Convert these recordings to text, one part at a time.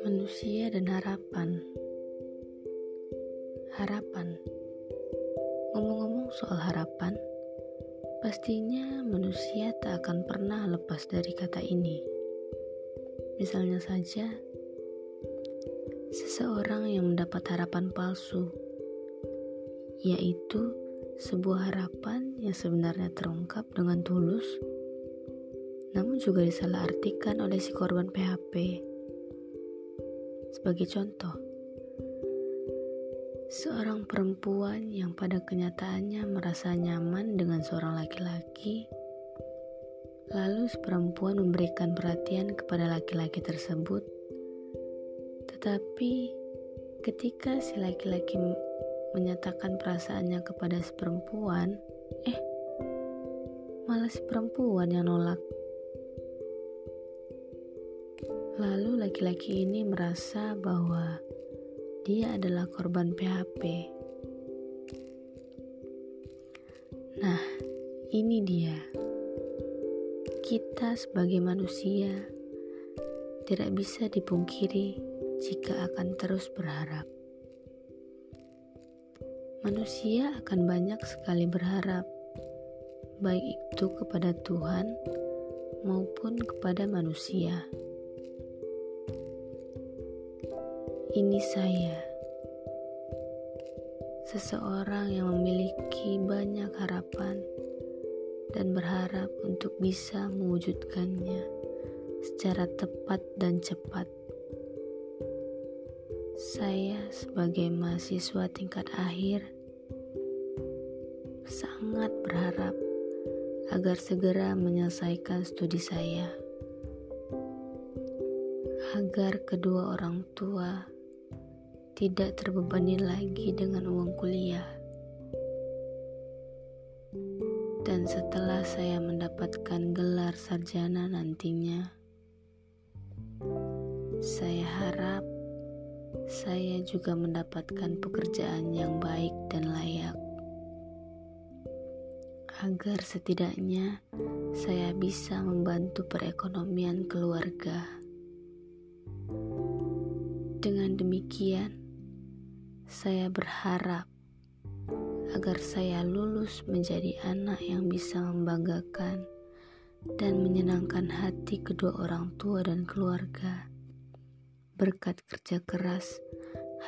Manusia dan harapan. Harapan. Ngomong-ngomong soal harapan, pastinya manusia tak akan pernah lepas dari kata ini. Misalnya saja, seseorang yang mendapat harapan palsu, yaitu sebuah harapan yang sebenarnya terungkap dengan tulus, namun juga disalahartikan oleh si korban PHP. Sebagai contoh, seorang perempuan yang pada kenyataannya merasa nyaman dengan seorang laki-laki, lalu si perempuan memberikan perhatian kepada laki-laki tersebut tetapi ketika si laki-laki menyatakan perasaannya kepada si perempuan, eh malah si perempuan yang nolak. Lalu laki-laki ini merasa bahwa dia adalah korban PHP. Nah, ini dia. Kita sebagai manusia tidak bisa dipungkiri jika akan terus berharap. Manusia akan banyak sekali berharap, baik itu kepada Tuhan maupun kepada manusia. Ini saya, seseorang yang memiliki banyak harapan dan berharap untuk bisa mewujudkannya secara tepat dan cepat. Saya sebagai mahasiswa tingkat akhir sangat berharap agar segera menyelesaikan studi saya. Agar kedua orang tua tidak terbebani lagi dengan uang kuliah. Dan setelah saya mendapatkan gelar sarjana nantinya, saya harap saya juga mendapatkan pekerjaan yang baik dan layak, agar setidaknya saya bisa membantu perekonomian keluarga. Dengan demikian, saya berharap agar saya lulus menjadi anak yang bisa membanggakan dan menyenangkan hati kedua orang tua dan keluarga berkat kerja keras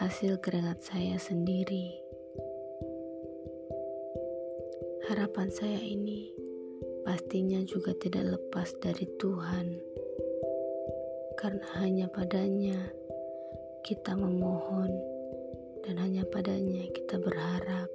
hasil keringat saya sendiri. Harapan saya ini pastinya juga tidak lepas dari Tuhan, karena hanya padanya kita memohon, dan hanya padanya kita berharap.